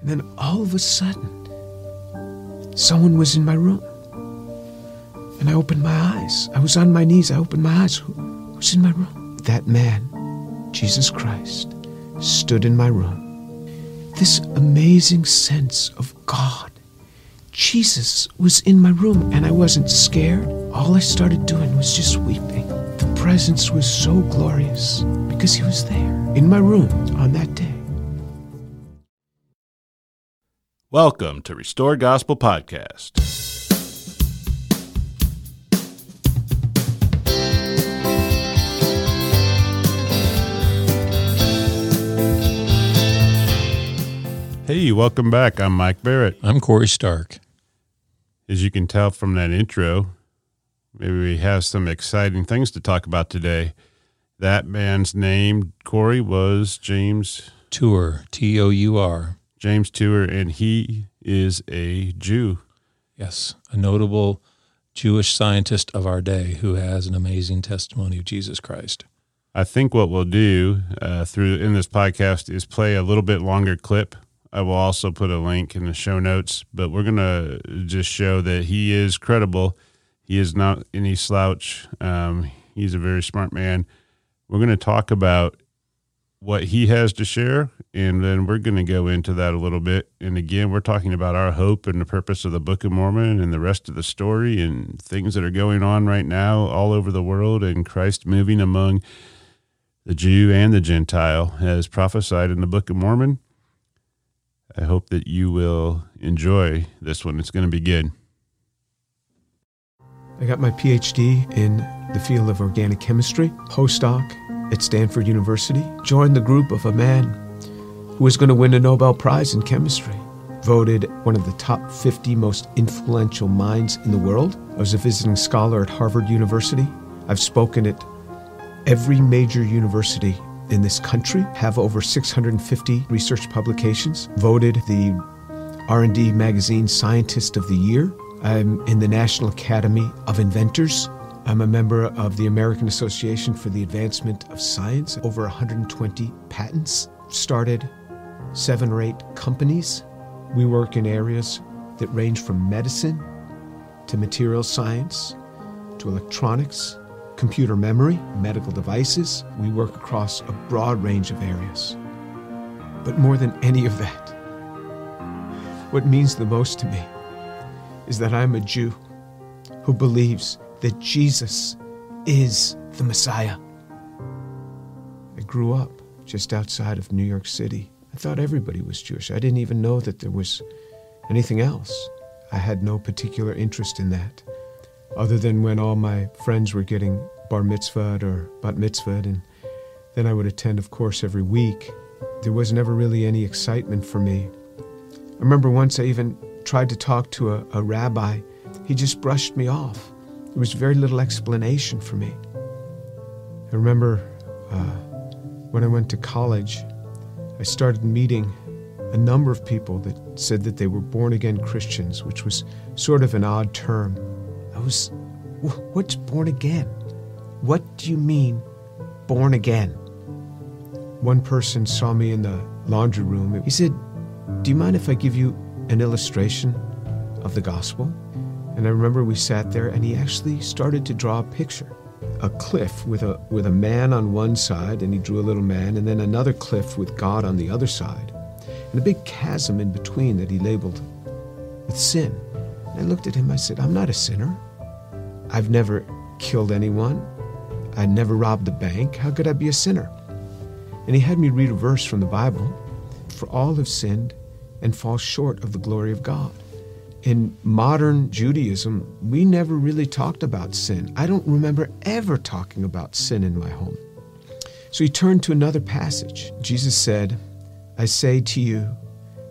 And then all of a sudden, someone was in my room. And I opened my eyes. I was on my knees. I opened my eyes. Who, who's in my room? That man, Jesus Christ, stood in my room. This amazing sense of God. Jesus was in my room, and I wasn't scared. All I started doing was just weeping. The presence was so glorious because he was there in my room on that day. Welcome to Restore Gospel Podcast. Hey, welcome back. I'm Mike Barrett. I'm Corey Stark. As you can tell from that intro, maybe we have some exciting things to talk about today. That man's name, Corey, was James Tour, T O U R. James Tour, and he is a Jew. Yes, a notable Jewish scientist of our day who has an amazing testimony of Jesus Christ. I think what we'll do uh, through in this podcast is play a little bit longer clip. I will also put a link in the show notes, but we're gonna just show that he is credible. He is not any slouch. Um, he's a very smart man. We're gonna talk about what he has to share, and then we're going to go into that a little bit. And again, we're talking about our hope and the purpose of the Book of Mormon and the rest of the story and things that are going on right now all over the world and Christ moving among the Jew and the Gentile as prophesied in the Book of Mormon. I hope that you will enjoy this one. It's going to be good. I got my PhD in the field of organic chemistry, postdoc at Stanford University, joined the group of a man who was going to win a Nobel Prize in chemistry. Voted one of the top 50 most influential minds in the world. I was a visiting scholar at Harvard University. I've spoken at every major university in this country, have over 650 research publications, voted the R&D magazine Scientist of the Year. I'm in the National Academy of Inventors. I'm a member of the American Association for the Advancement of Science, over 120 patents, started seven or eight companies. We work in areas that range from medicine to material science to electronics, computer memory, medical devices. We work across a broad range of areas. But more than any of that, what means the most to me is that I'm a Jew who believes that Jesus is the Messiah. I grew up just outside of New York City. I thought everybody was Jewish. I didn't even know that there was anything else. I had no particular interest in that, other than when all my friends were getting bar mitzvahed or bat mitzvahed, and then I would attend, of course, every week. There was never really any excitement for me. I remember once I even tried to talk to a, a rabbi. He just brushed me off. There was very little explanation for me. I remember uh, when I went to college, I started meeting a number of people that said that they were born again Christians, which was sort of an odd term. I was, what's born again? What do you mean, born again? One person saw me in the laundry room. He said, Do you mind if I give you an illustration of the gospel? And I remember we sat there and he actually started to draw a picture. A cliff with a with a man on one side and he drew a little man and then another cliff with God on the other side. And a big chasm in between that he labeled with sin. And I looked at him, I said, I'm not a sinner. I've never killed anyone. I never robbed a bank. How could I be a sinner? And he had me read a verse from the Bible For all have sinned and fall short of the glory of God. In modern Judaism, we never really talked about sin. I don't remember ever talking about sin in my home. So he turned to another passage. Jesus said, I say to you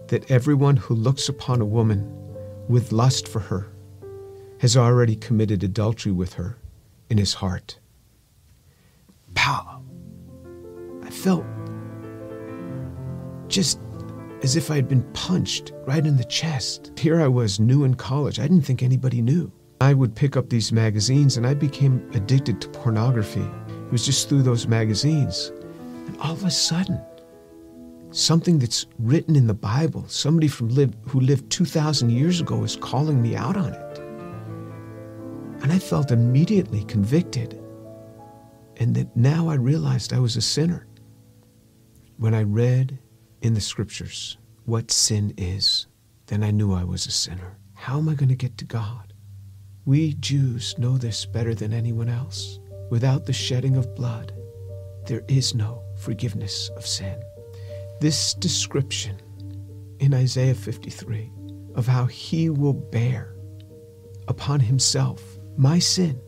that everyone who looks upon a woman with lust for her has already committed adultery with her in his heart. Pow! I felt just as if I had been punched right in the chest. Here I was, new in college. I didn't think anybody knew. I would pick up these magazines and I became addicted to pornography. It was just through those magazines. And all of a sudden, something that's written in the Bible, somebody from who lived 2,000 years ago is calling me out on it. And I felt immediately convicted. And that now I realized I was a sinner. When I read in the scriptures what sin is, then I knew I was a sinner. How am I going to get to God? We Jews know this better than anyone else. Without the shedding of blood, there is no forgiveness of sin. This description in Isaiah 53 of how he will bear upon himself my sin,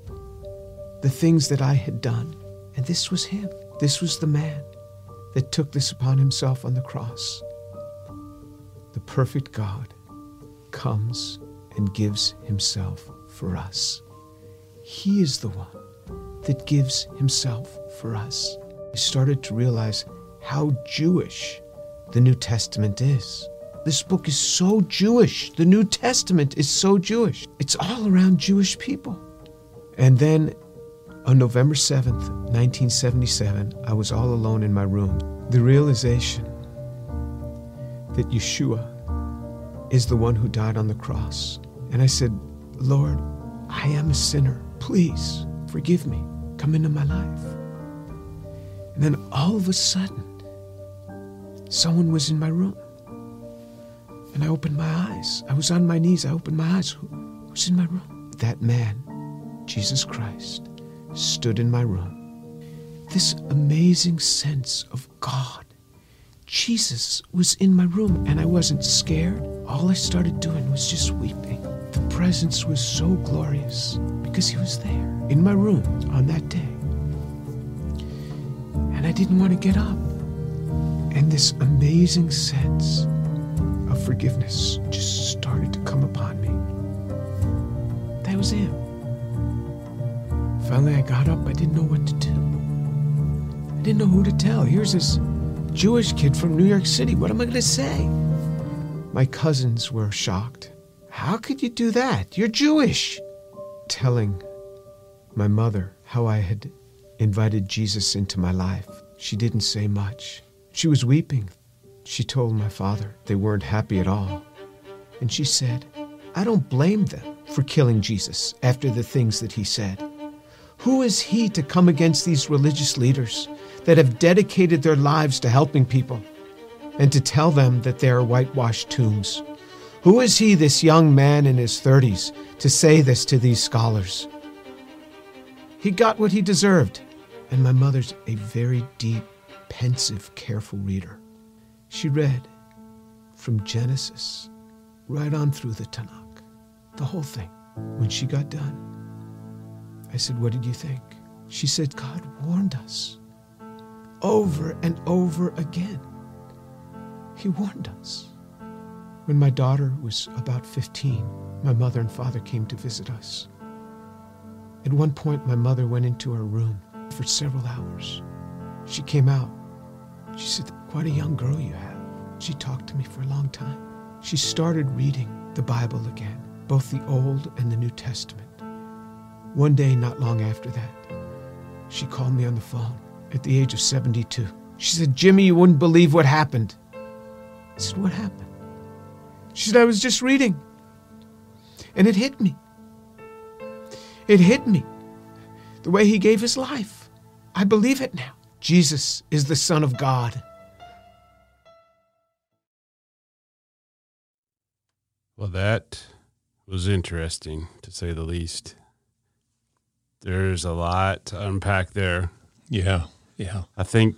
the things that I had done. And this was him. This was the man that took this upon himself on the cross. The perfect God comes and gives himself for us. He is the one that gives himself for us. I started to realize how Jewish the New Testament is. This book is so Jewish. The New Testament is so Jewish. It's all around Jewish people. And then on November 7th, 1977, I was all alone in my room. The realization that Yeshua is the one who died on the cross. And I said, Lord, I am a sinner. Please forgive me. Come into my life. And then all of a sudden, someone was in my room. And I opened my eyes. I was on my knees. I opened my eyes. Who was in my room? That man, Jesus Christ, stood in my room. This amazing sense of God. Jesus was in my room and I wasn't scared. All I started doing was just weeping. The presence was so glorious because he was there in my room on that day. And I didn't want to get up. And this amazing sense of forgiveness just started to come upon me. That was him. Finally, I got up. I didn't know what to do. I didn't know who to tell. Here's this Jewish kid from New York City. What am I going to say? My cousins were shocked. How could you do that? You're Jewish. Telling my mother how I had invited Jesus into my life. She didn't say much. She was weeping. She told my father they weren't happy at all. And she said, I don't blame them for killing Jesus after the things that he said. Who is he to come against these religious leaders that have dedicated their lives to helping people and to tell them that they are whitewashed tombs? Who is he, this young man in his 30s, to say this to these scholars? He got what he deserved. And my mother's a very deep, pensive, careful reader. She read from Genesis right on through the Tanakh, the whole thing. When she got done, I said, What did you think? She said, God warned us over and over again. He warned us. When my daughter was about 15, my mother and father came to visit us. At one point, my mother went into her room for several hours. She came out. She said, Quite a young girl you have. She talked to me for a long time. She started reading the Bible again, both the Old and the New Testament. One day, not long after that, she called me on the phone at the age of 72. She said, Jimmy, you wouldn't believe what happened. I said, What happened? She said, I was just reading. And it hit me. It hit me. The way he gave his life. I believe it now. Jesus is the Son of God. Well, that was interesting to say the least. There's a lot to unpack there. Yeah, yeah. I think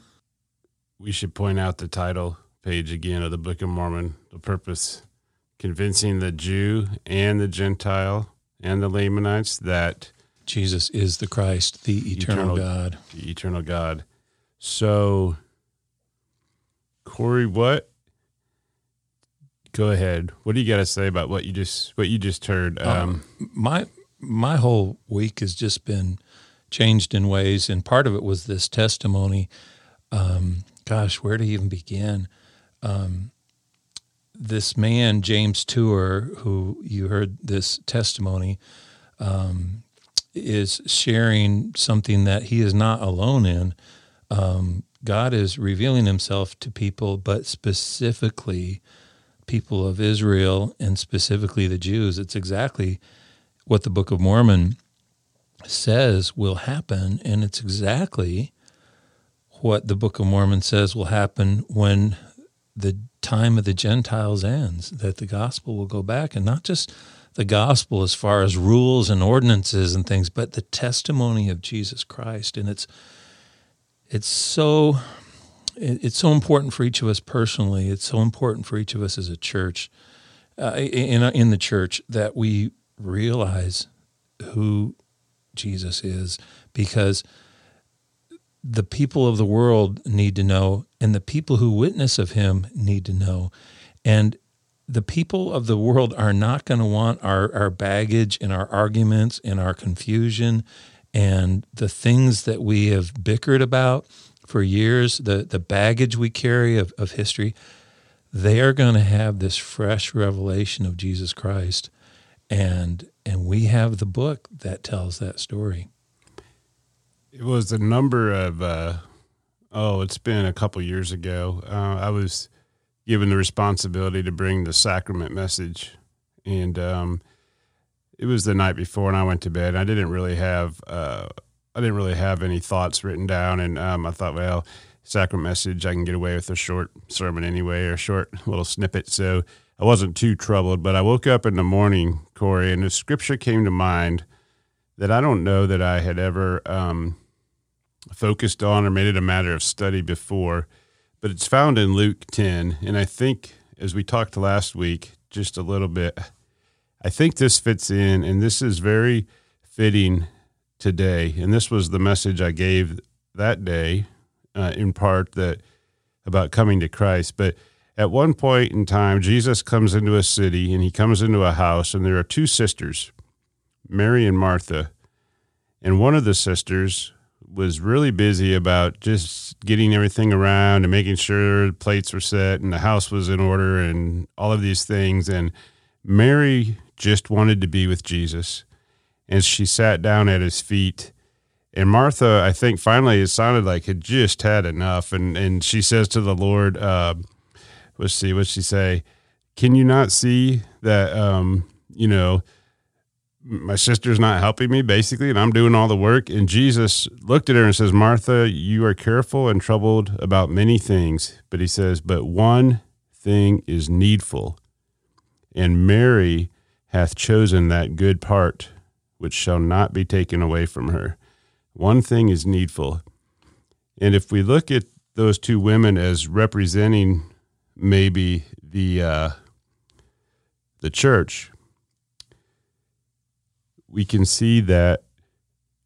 we should point out the title page again of the Book of Mormon, the purpose convincing the Jew and the Gentile and the Lamanites that Jesus is the Christ, the eternal, Eternal- God. the eternal God. So, Corey, what? Go ahead. What do you got to say about what you just what you just heard? Um, my my whole week has just been changed in ways, and part of it was this testimony. Um, gosh, where to even begin? Um, this man, James Tour, who you heard this testimony, um, is sharing something that he is not alone in. Um, God is revealing himself to people, but specifically people of Israel and specifically the Jews. It's exactly what the Book of Mormon says will happen, and it's exactly what the Book of Mormon says will happen when the time of the Gentiles ends, that the gospel will go back, and not just the gospel as far as rules and ordinances and things, but the testimony of Jesus Christ. And it's it's so it's so important for each of us personally. It's so important for each of us as a church, uh, in in the church, that we realize who Jesus is, because the people of the world need to know, and the people who witness of Him need to know, and the people of the world are not going to want our, our baggage and our arguments and our confusion and the things that we have bickered about for years, the, the baggage we carry of, of history, they are going to have this fresh revelation of Jesus Christ. And, and we have the book that tells that story. It was a number of, uh, oh, it's been a couple years ago. Uh, I was given the responsibility to bring the sacrament message. And um, it was the night before, and I went to bed. I didn't really have uh, I didn't really have any thoughts written down, and um, I thought, well, sacrament message, I can get away with a short sermon anyway, or a short little snippet. So I wasn't too troubled. But I woke up in the morning, Corey, and the scripture came to mind that I don't know that I had ever um, focused on or made it a matter of study before but it's found in Luke 10. And I think, as we talked last week, just a little bit, I think this fits in, and this is very fitting today. And this was the message I gave that day, uh, in part that about coming to Christ. But at one point in time, Jesus comes into a city and he comes into a house, and there are two sisters, Mary and Martha. And one of the sisters was really busy about just getting everything around and making sure plates were set and the house was in order and all of these things. And Mary just wanted to be with Jesus. And she sat down at his feet. And Martha, I think finally it sounded like had just had enough. And, and she says to the Lord, uh, let's see, what she say? Can you not see that, um, you know, my sister's not helping me basically and i'm doing all the work? And jesus looked at her and says martha you are careful and troubled about many things. But he says but one thing is needful and mary hath chosen that good part which shall not be taken away from her. One thing is needful. And if we look at those two women as representing maybe the uh, the church we can see that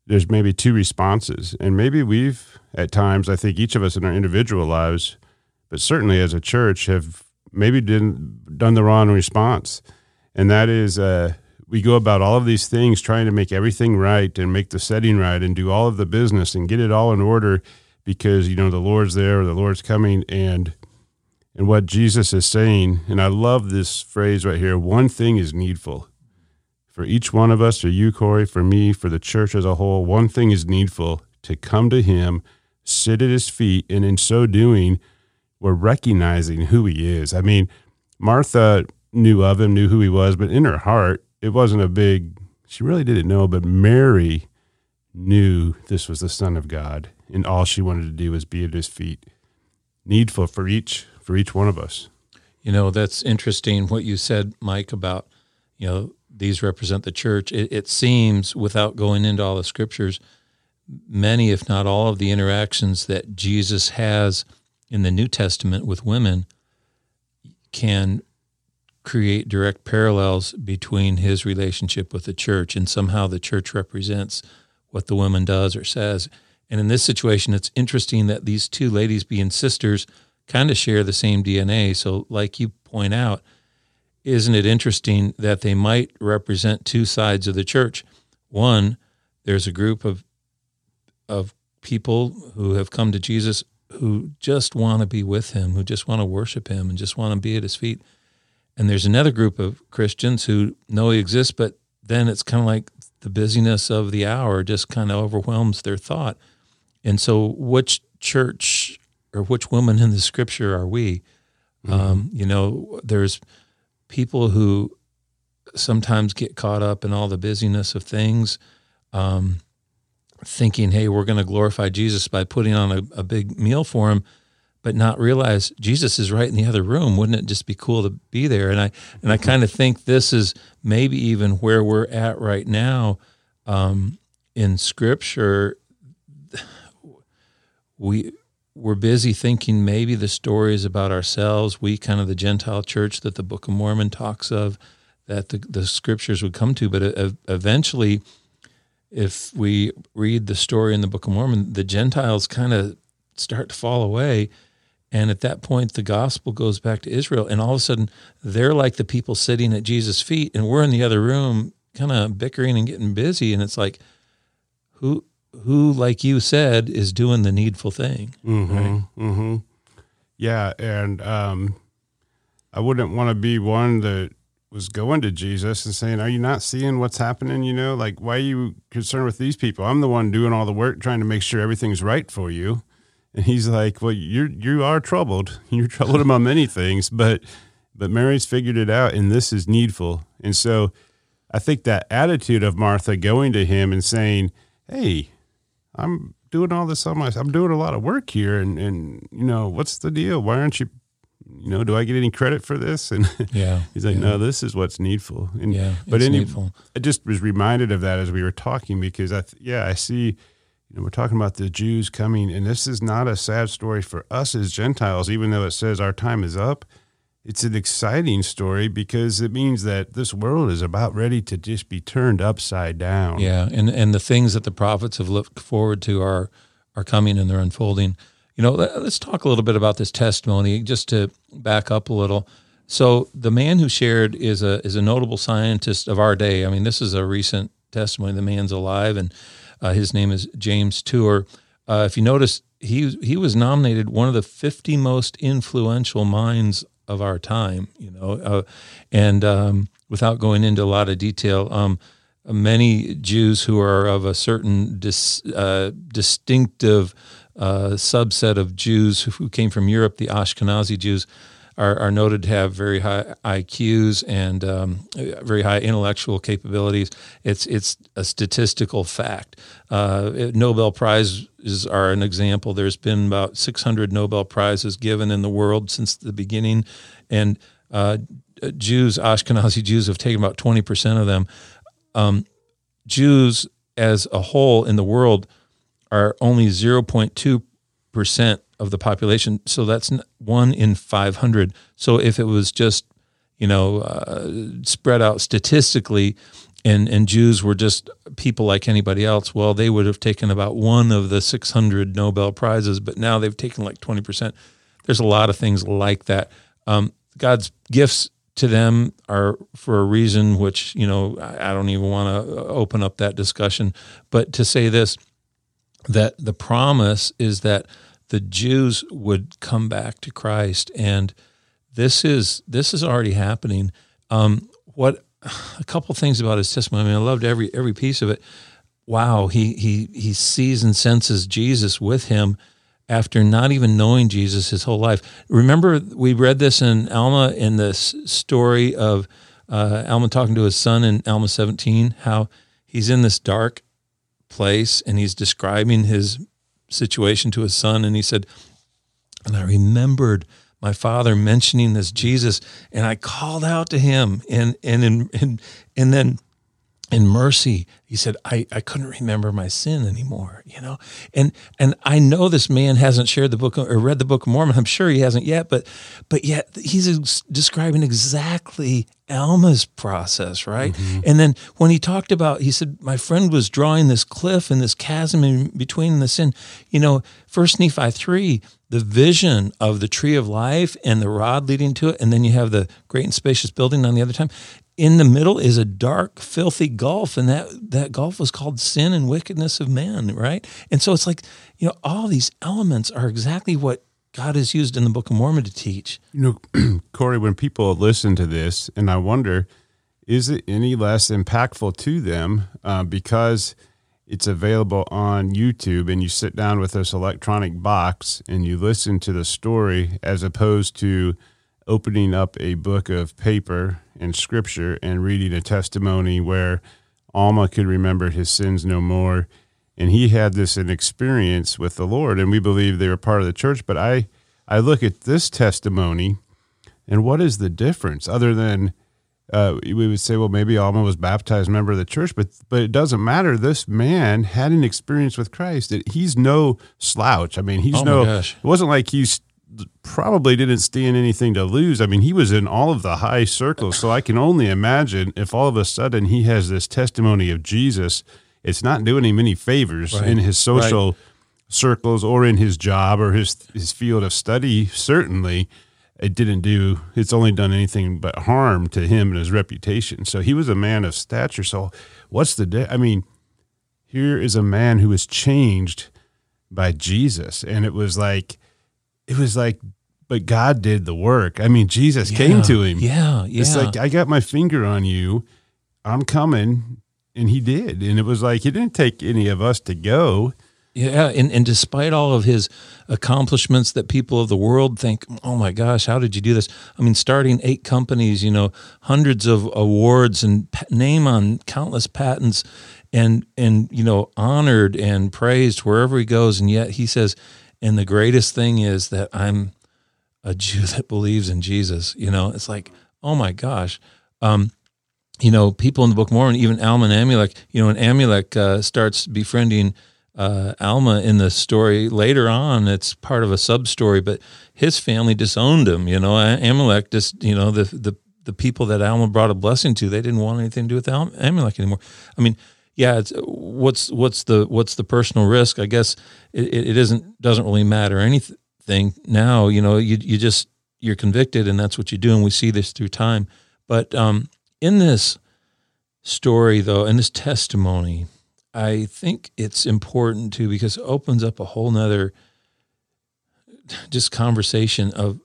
there's maybe two responses. And maybe we've, at times, I think each of us in our individual lives, but certainly as a church, have maybe didn't, done the wrong response. And that is, uh, we go about all of these things trying to make everything right and make the setting right and do all of the business and get it all in order because, you know, the Lord's there or the Lord's coming. And, and what Jesus is saying, and I love this phrase right here one thing is needful for each one of us, for you, Corey, for me, for the church as a whole, one thing is needful to come to Him, sit at His feet, and in so doing, we're recognizing who He is. I mean, Martha knew of Him, knew who He was, but in her heart, it wasn't a big, she really didn't know, but Mary knew this was the Son of God, and all she wanted to do was be at His feet. Needful for each for each one of us. You know, that's interesting what you said, Mike, about you know these represent the church. It, it, seems, without going into all the scriptures, many, if not all, of the interactions that Jesus has in the New Testament with women can create direct parallels between his relationship with the church. And somehow the church represents what the woman does or says. And in this situation, it's interesting that these two ladies, being sisters, kind of share the same DNA. So, like you point out, isn't it interesting that they might represent two sides of the church? One, there's a group of of people who have come to Jesus who just want to be with him, who just want to worship him and just want to be at his feet. And there's another group of Christians who know he exists, but then it's kind of like the busyness of the hour just kind of overwhelms their thought. And so, which church or which woman in the scripture are we? Um, you know, there's people who sometimes get caught up in all the busyness of things, um, thinking, hey, we're going to glorify Jesus by putting on a, a big meal for him, but not realize Jesus is right in the other room. Wouldn't it just be cool to be there? And I and I kind of think this is maybe even where we're at right now um, in Scripture. We we're busy thinking maybe the story is about ourselves. We kind of the Gentile church that the Book of Mormon talks of, that the, the scriptures would come to. But eventually, if we read the story in the Book of Mormon, the Gentiles kind of start to fall away. And at that point, the gospel goes back to Israel. And all of a sudden, they're like the people sitting at Jesus' feet, and we're in the other room kind of bickering and getting busy. And it's like, who who, like you said, is doing the needful thing. Mm-hmm, right? mm-hmm. Yeah, and um, I wouldn't want to be one that was going to Jesus and saying, "Are you not seeing what's happening? You know, like why are you concerned with these people? I'm the one doing all the work, trying to make sure everything's right for you." And he's like, "Well, you're you are troubled. You're troubled about many things, but but Mary's figured it out, and this is needful." And so, I think that attitude of Martha going to him and saying, "Hey, I'm doing all this on myself. I'm doing a lot of work here, and and you know what's the deal? Why aren't you? You know, do I get any credit for this? And yeah, he's like, yeah. no, this is what's needful. And yeah, but any, needful. I just was reminded of that as we were talking because I, yeah, I see. You know, we're talking about the Jews coming, and this is not a sad story for us as Gentiles, even though it says our time is up it's an exciting story because it means that this world is about ready to just be turned upside down. Yeah, and and the things that the prophets have looked forward to are are coming and they're unfolding. You know, let's talk a little bit about this testimony just to back up a little. So the man who shared is a is a notable scientist of our day. I mean, this is a recent testimony. The man's alive, and uh, his name is James Tour. Uh, if you notice, he he was nominated one of the 50 most influential minds of our time, you know, uh, and um, without going into a lot of detail, um, many Jews who are of a certain dis, uh, distinctive uh, subset of Jews who came from Europe, the Ashkenazi Jews, are, are noted to have very high IQs and um, very high intellectual capabilities. It's it's a statistical fact. Uh, Nobel prizes are an example. There's been about 600 Nobel prizes given in the world since the beginning, and uh, Jews, Ashkenazi Jews, have taken about 20 percent of them. Um, Jews as a whole in the world are only 0.2 percent of the population. So that's one in 500. So if it was just, you know, uh, spread out statistically, and, and Jews were just people like anybody else, well, they would have taken about one of the 600 Nobel Prizes, but now they've taken like 20%. There's a lot of things like that. Um, God's gifts to them are for a reason, which, you know, I, I don't even want to open up that discussion. But to say this, that the promise is that the Jews would come back to Christ, and this is this is already happening. Um, what a couple things about his testimony. I mean, I loved every every piece of it. Wow, he he he sees and senses Jesus with him after not even knowing Jesus his whole life. Remember, we read this in Alma in this story of uh, Alma talking to his son in Alma 17, how he's in this dark place and he's describing his situation to his son, and he said, and I remembered my father mentioning this Jesus, and I called out to him, and and and and, and then in mercy he said I, I couldn't remember my sin anymore you know? And and i know this man hasn't shared the book or read the book of mormon. I'm sure he hasn't yet but but yet he's describing exactly alma's process right? Mm-hmm. and then when he talked about he said my friend was drawing this cliff and this chasm in between the sin. You know first nephi 3 the vision of the tree of life and the rod leading to it and then you have the great and spacious building on the other time in the middle is a dark, filthy gulf, and that that gulf was called sin and wickedness of man, right? And so it's like, you know, all these elements are exactly what God has used in the Book of Mormon to teach. You know, Corey, when people listen to this, and I wonder, is it any less impactful to them uh, because it's available on YouTube, and you sit down with this electronic box and you listen to the story as opposed to opening up a book of paper and scripture and reading a testimony where Alma could remember his sins no more. And he had this an experience with the Lord, and we believe they were part of the church. But I, I look at this testimony, and what is the difference other than uh, we would say, well, maybe Alma was baptized member of the church, but but it doesn't matter. This man had an experience with Christ. He's no slouch. I mean, he's Oh my no. gosh. It wasn't like he's probably didn't stand anything to lose. I mean, he was in all of the high circles. So I can only imagine if all of a sudden he has this testimony of Jesus, it's not doing him any favors Right. in his social circles or in his job or his his field of study. Certainly, it didn't do. It's only done anything but harm to him and his reputation. So he was a man of stature. So what's the? Di- I mean, here is a man who was changed by Jesus, and it was like, it was like, but God did the work. I mean, Jesus came to him. Yeah, yeah. It's like I got my finger on you. I'm coming, and he did. And it was like he didn't take any of us to go. Yeah, and, and despite all of his accomplishments that people of the world think, oh my gosh, how did you do this? I mean, starting eight companies, you know, hundreds of awards and name on countless patents and, and, you know, honored and praised wherever he goes. And yet he says, and the greatest thing is that I'm a Jew that believes in Jesus. You know, it's like, oh my gosh. Um, you know, people in the Book of Mormon, even Alma and Amulek, you know, when Amulek uh, starts befriending uh, Alma in the story later on, it's part of a sub story, but his family disowned him. You know, Amulek just, you know, the, the, the people that Alma brought a blessing to, they didn't want anything to do with Al- Amulek anymore. I mean, yeah, it's what's what's the what's the personal risk? I guess it, it isn't doesn't really matter anything now. You know, you you just you're convicted, and that's what you do, and we see this through time. But um, in this story, though, in this testimony, I think it's important too because it opens up a whole nother just conversation of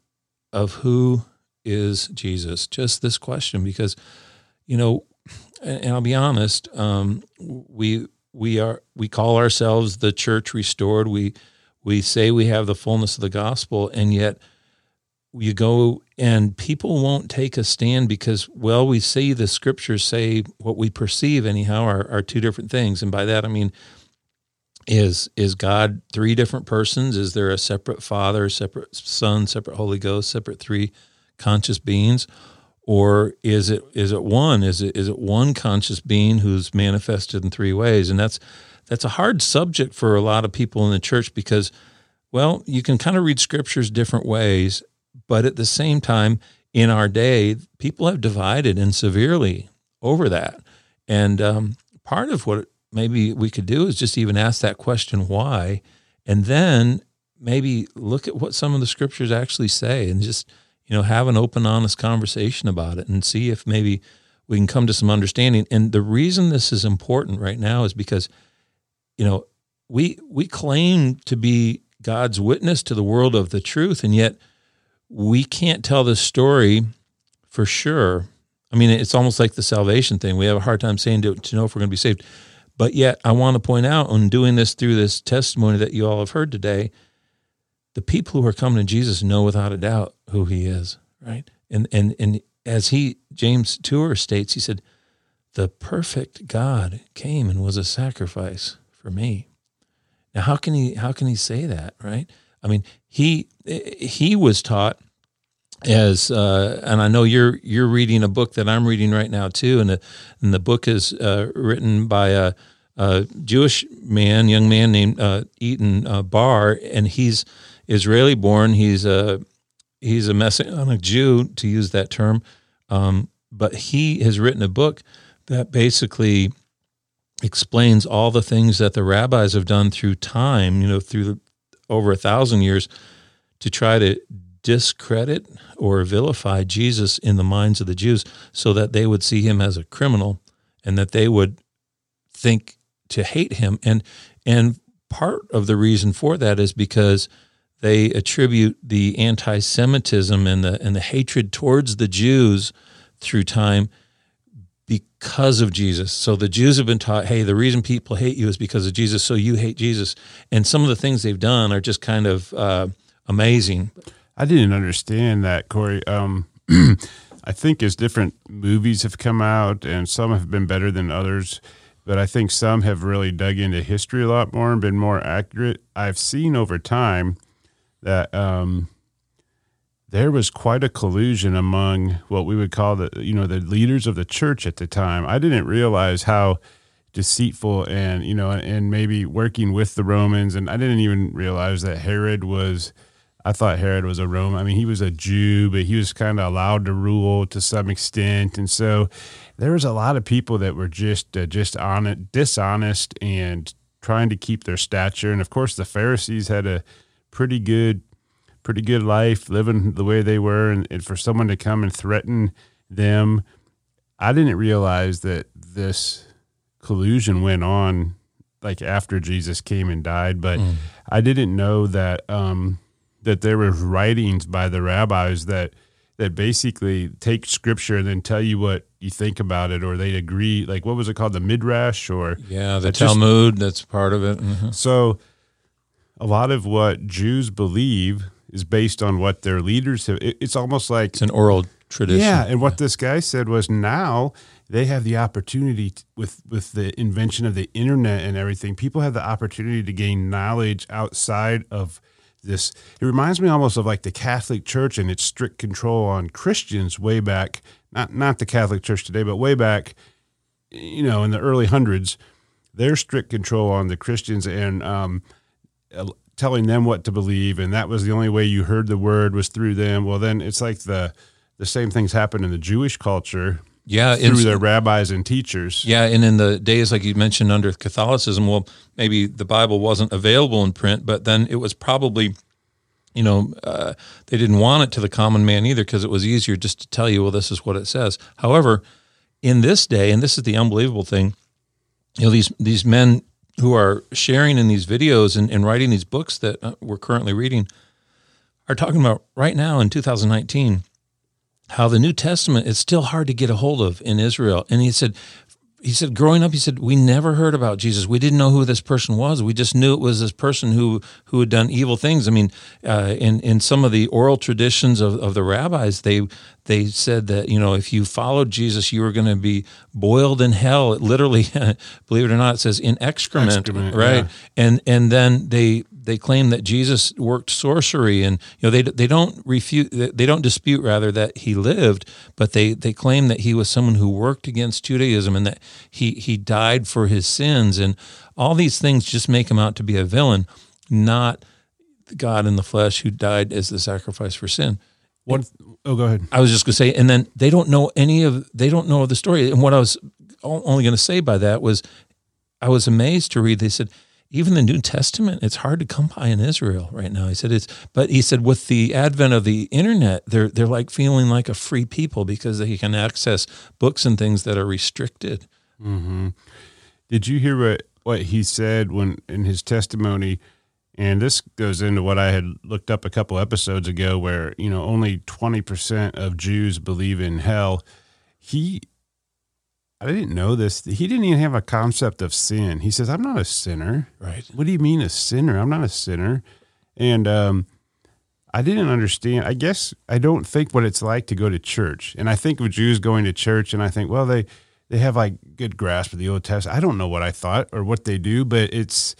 of who is Jesus. Just this question, because you know, and, I'll be honest, um, we we are we call ourselves the church restored. We we say we have the fullness of the gospel, and yet you go and people won't take a stand because well we see the scriptures say what we perceive anyhow are, are two different things. And by that i mean is is god three different persons? Is there a separate father separate son separate holy ghost separate three conscious beings or is it is it one is it is it one conscious being who's manifested in three ways and that's that's a hard subject for a lot of people in the church because well you can kind of read scriptures different ways but at the same time, in our day, people have divided and severely over that. And um, part of what maybe we could do is just even ask that question, why? And then maybe look at what some of the scriptures actually say and just, you know, have an open, honest conversation about it and see if maybe we can come to some understanding. And the reason this is important right now is because, you know, we we claim to be God's witness to the world of the truth, and yet we can't tell the story for sure. I mean, it's almost like the salvation thing. We have a hard time saying to, to know if we're going to be saved. But yet, I want to point out, in doing this through this testimony that you all have heard today, the people who are coming to Jesus know without a doubt who He is, right? And and and as he James Tour states, he said, "The perfect God came and was a sacrifice for me." Now, how can he how can he say that, right? I mean, he he was taught as, uh, and I know you're you're reading a book that I'm reading right now too, and the and the book is uh, written by a, a Jewish man, young man named uh, Eitan uh, Bar, and he's Israeli born. He's a he's a Messianic Jew, to use that term, um, but he has written a book that basically explains all the things that the rabbis have done through time, you know, through the, over a thousand years, to try to discredit or vilify Jesus in the minds of the Jews so that they would see him as a criminal and that they would think to hate him and and part of the reason for that is because they attribute the anti-Semitism and the and the hatred towards the Jews through time because of Jesus. So the Jews have been taught, hey, the reason people hate you is because of Jesus, so you hate Jesus. And some of the things they've done are just kind of uh, amazing. I didn't understand that, Corey. Um, I think as different movies have come out, and some have been better than others, but I think some have really dug into history a lot more and been more accurate. I've seen over time that um, there was quite a collusion among what we would call the you know the leaders of the church at the time. I didn't realize how deceitful and you know and maybe working with the Romans, and I didn't even realize that Herod was I thought Herod was a Roman. I mean, he was a Jew, but he was kind of allowed to rule to some extent, and so there was a lot of people that were just uh, just on it, dishonest and trying to keep their stature. And of course, the Pharisees had a pretty good, pretty good life, living the way they were, and, and for someone to come and threaten them, I didn't realize that this collusion went on like after Jesus came and died, but mm. I didn't know that. Um, that there were writings by the rabbis that that basically take scripture and then tell you what you think about it, or they agree. Like what was it called, the midrash, or yeah, the Talmud. Just, that's part of it. Mm-hmm. So, a lot of what Jews believe is based on what their leaders have. It, it's almost like it's an oral tradition. Yeah, and what this guy said was now they have the opportunity to, with with the invention of the internet and everything. People have the opportunity to gain knowledge outside of this it reminds me almost of like the Catholic Church and its strict control on Christians way back not not the Catholic Church today but way back you know in the early hundreds their strict control on the Christians and um, telling them what to believe and that was the only way you heard the word was through them well then it's like the the same things happen in the Jewish culture yeah, through their rabbis and teachers. Yeah, and in the days like you mentioned under Catholicism, well, maybe the Bible wasn't available in print, but then it was probably, you know, uh, they didn't want it to the common man either because it was easier just to tell you, well, this is what it says. However, in this day, and this is the unbelievable thing, you know, these these men who are sharing in these videos and, and writing these books that uh, we're currently reading are talking about right now in 2019 how the New Testament is still hard to get a hold of in Israel. And he said, he said, growing up, he said, we never heard about Jesus. We didn't know who this person was. We just knew it was this person who who had done evil things. I mean, uh, in in some of the oral traditions of, of the rabbis, they they said that you know if you followed Jesus, you were going to be boiled in hell. It literally, believe it or not, it says in excrement, excrement right? Yeah. And and then they they claim that Jesus worked sorcery, and you know they they don't refute they don't dispute rather that he lived, but they they claim that he was someone who worked against Judaism and that he he died for his sins, and all these things just make him out to be a villain, not God in the flesh who died as the sacrifice for sin. What? Oh, go ahead. I was just going to say, and then they don't know any of they don't know the story. And what I was only going to say by that was, I was amazed to read. They said even the New Testament, it's hard to come by in Israel right now. He said it's, but he said with the advent of the internet, they're they're like feeling like a free people because they can access books and things that are restricted. Mm-hmm. Did you hear what what he said when in his testimony? And this goes into what I had looked up a couple episodes ago, where you know only twenty percent of Jews believe in hell. He I didn't know this. He didn't even have a concept of sin. He says, "I'm not a sinner." Right. What do you mean a sinner? I'm not a sinner. And um, I didn't understand. I guess I don't think what it's like to go to church. And I think of Jews going to church, and I think, well, they they have like good grasp of the Old Testament. I don't know what I thought or what they do, but it's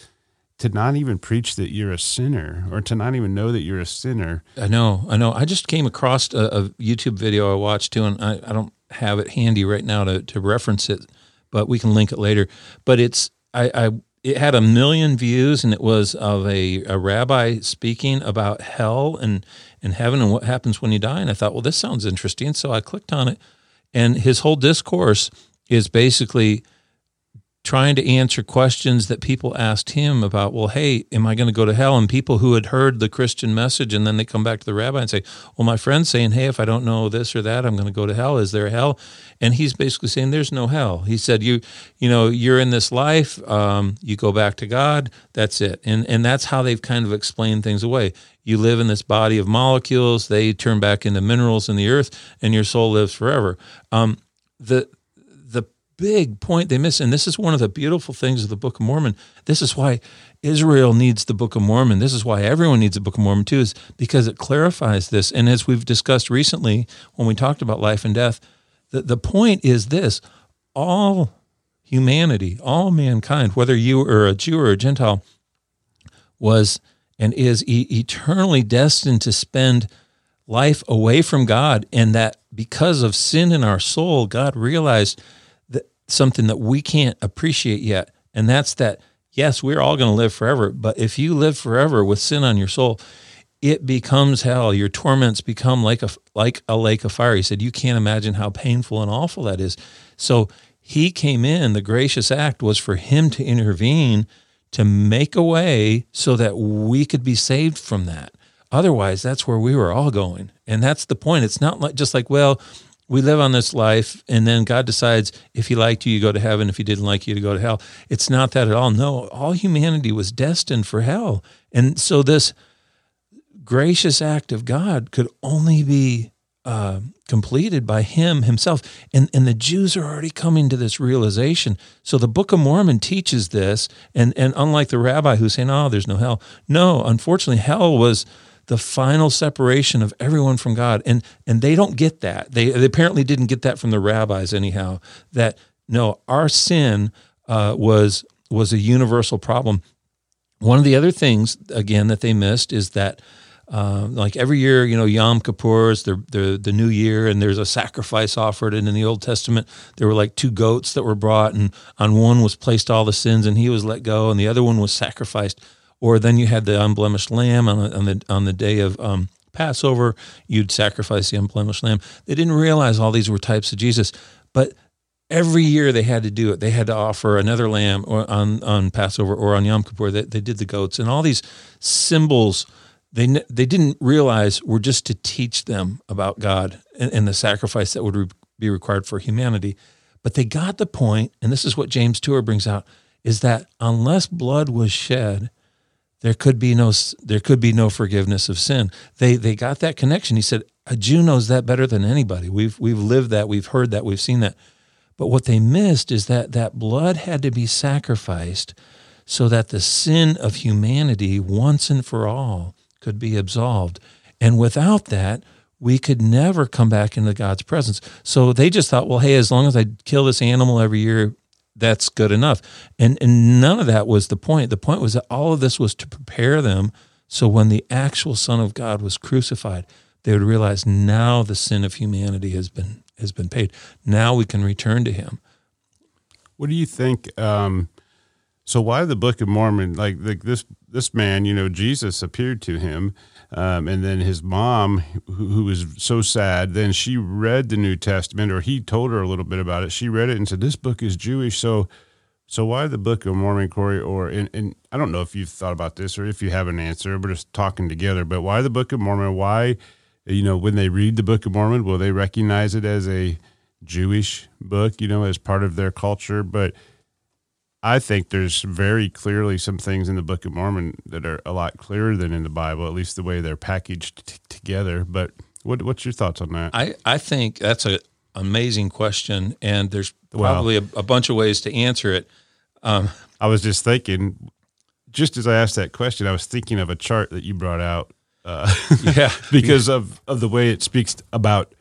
to not even preach that you're a sinner or to not even know that you're a sinner. I know, I know. I just came across a, a YouTube video I watched too, and I, I don't have it handy right now to, to reference it, but we can link it later. But it's I, I it had a million views and it was of a, a rabbi speaking about hell and, and heaven and what happens when you die. And I thought, well, this sounds interesting. So I clicked on it. And his whole discourse is basically trying to answer questions that people asked him about, well, hey, am I going to go to hell? And people who had heard the Christian message and then they come back to the rabbi and say, well, my friend's saying, hey, if I don't know this or that, I'm going to go to hell. Is there hell? And he's basically saying, there's no hell. He said, you, you know, you're in this life, um, you go back to God, that's it. And, and that's how they've kind of explained things away. You live in this body of molecules, they turn back into minerals in the earth, and your soul lives forever. Um, the, big point they miss. And this is one of the beautiful things of the Book of Mormon. This is why Israel needs the Book of Mormon. This is why everyone needs the Book of Mormon too, is because it clarifies this. And as we've discussed recently when we talked about life and death, the, the point is this all humanity, all mankind, whether you are a Jew or a Gentile, was and is e- eternally destined to spend life away from God. And that because of sin in our soul, God realized something that we can't appreciate yet. And that's that, yes, we're all going to live forever. But if you live forever with sin on your soul, it becomes hell. Your torments become like a like a lake of fire. He said, "You can't imagine how painful and awful that is." So he came in. The gracious act was for him to intervene to make a way so that we could be saved from that. Otherwise, that's where we were all going. And that's the point. It's not like just like, well, we live on this life and then God decides if he liked you, you go to heaven. If he didn't like you, to go to hell. It's not that at all. No, all humanity was destined for hell. And so this gracious act of God could only be uh, completed by him himself. And, and the Jews are already coming to this realization. So the Book of Mormon teaches this. And, and unlike the rabbi who's saying, oh, there's no hell, no, unfortunately, hell was the final separation of everyone from God. And, and they don't get that. They, they apparently didn't get that from the rabbis, anyhow, that no, our sin uh, was, was a universal problem. One of the other things, again, that they missed is that uh, like every year, you know, Yom Kippur is the, the, the new year, and there's a sacrifice offered. And in the Old Testament, there were like two goats that were brought, and on one was placed all the sins, and he was let go, and the other one was sacrificed. Or then you had the unblemished lamb on, on the on the day of um, Passover. You'd sacrifice the unblemished lamb. They didn't realize all these were types of Jesus, but every year they had to do it. They had to offer another lamb on on Passover or on Yom Kippur. They, they did the goats and all these symbols they they didn't realize were just to teach them about God and, and the sacrifice that would re- be required for humanity. But they got the point, and this is what James Tour brings out: is that unless blood was shed, there could be no there could be no forgiveness of sin. They they got that connection. He said a Jew knows that better than anybody. We've we've lived that, we've heard that, we've seen that. But what they missed is that that blood had to be sacrificed so that the sin of humanity once and for all could be absolved. And without that, we could never come back into God's presence. So they just thought, well, hey, as long as I kill this animal every year, that's good enough. And, and none of that was the point. The point was that all of this was to prepare them so when the actual Son of God was crucified, they would realize now the sin of humanity has been has been paid. Now we can return to Him. What do you think? Um, so why the Book of Mormon? Like, like this this man, you know, Jesus appeared to him, um, and then his mom, who, who, was so sad, then she read the New Testament, or he told her a little bit about it. She read it and said, "This book is Jewish." So, so why the Book of Mormon, Corey? Or and, and I don't know if you've thought about this or if you have an answer. We're just talking together. But why the Book of Mormon? Why, you know, when they read the Book of Mormon, will they recognize it as a Jewish book? You know, as part of their culture, but I think there's very clearly some things in the Book of Mormon that are a lot clearer than in the Bible, at least the way they're packaged t- together. But what, what's your thoughts on that? I, I think that's an amazing question, and there's probably a, a, bunch of ways to answer it. Um, I was just thinking, just as I asked that question, I was thinking of a chart that you brought out. Uh, yeah, because of of the way it speaks about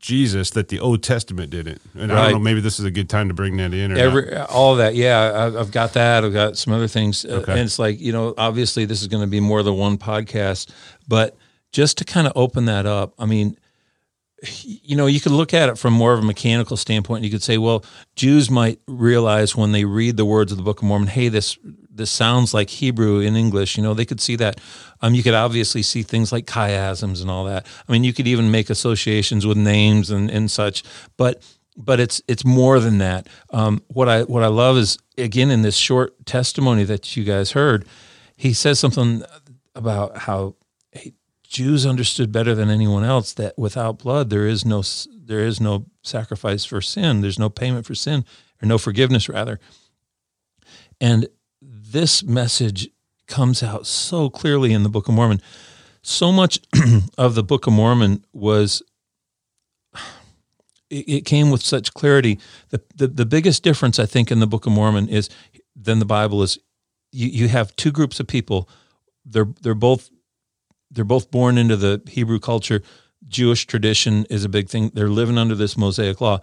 Jesus that the Old Testament didn't. And right. I don't know, maybe this is a good time to bring that in. Every, all that, yeah, I've got that. I've got some other things, uh, and it's like you know, obviously this is going to be more than one podcast, but just to kind of open that up, I mean, you know, you could look at it from more of a mechanical standpoint. You could say, well, Jews might realize when they read the words of the Book of Mormon, hey, this this sounds like Hebrew in English. You know, they could see that. Um, you could obviously see things like chiasms and all that. I mean, you could even make associations with names and, and such. But but it's it's more than that. Um, what I what I love is again in this short testimony that you guys heard, he says something about how Jews understood better than anyone else that without blood there is no there is no sacrifice for sin. There's no payment for sin or no forgiveness rather. And this message comes out so clearly in the Book of Mormon. So much of the Book of Mormon was it, it came with such clarity. The, the the biggest difference I think in the Book of Mormon is than the Bible is you, you have two groups of people. They're they're both they're both born into the Hebrew culture. Jewish tradition is a big thing. They're living under this Mosaic law.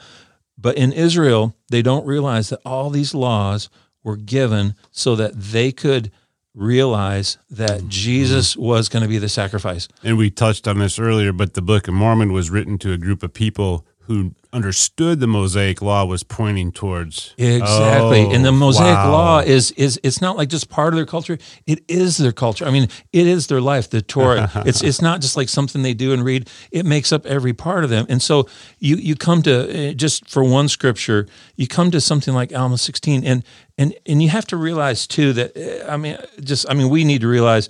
But in Israel, they don't realize that all these laws were given so that they could realize that Mm-hmm. Jesus was going to be the sacrifice. And we touched on this earlier, but the Book of Mormon was written to a group of people who understood the Mosaic Law was pointing towards Exactly. Oh, and the Mosaic wow. law is is it's not like just part of their culture. It is their culture. I mean, it is their life, the Torah. it's it's not just like something they do and read. It makes up every part of them. And so you you come to uh, just for one scripture, you come to something like Alma 16 and and and you have to realize too that uh, I mean just I mean we need to realize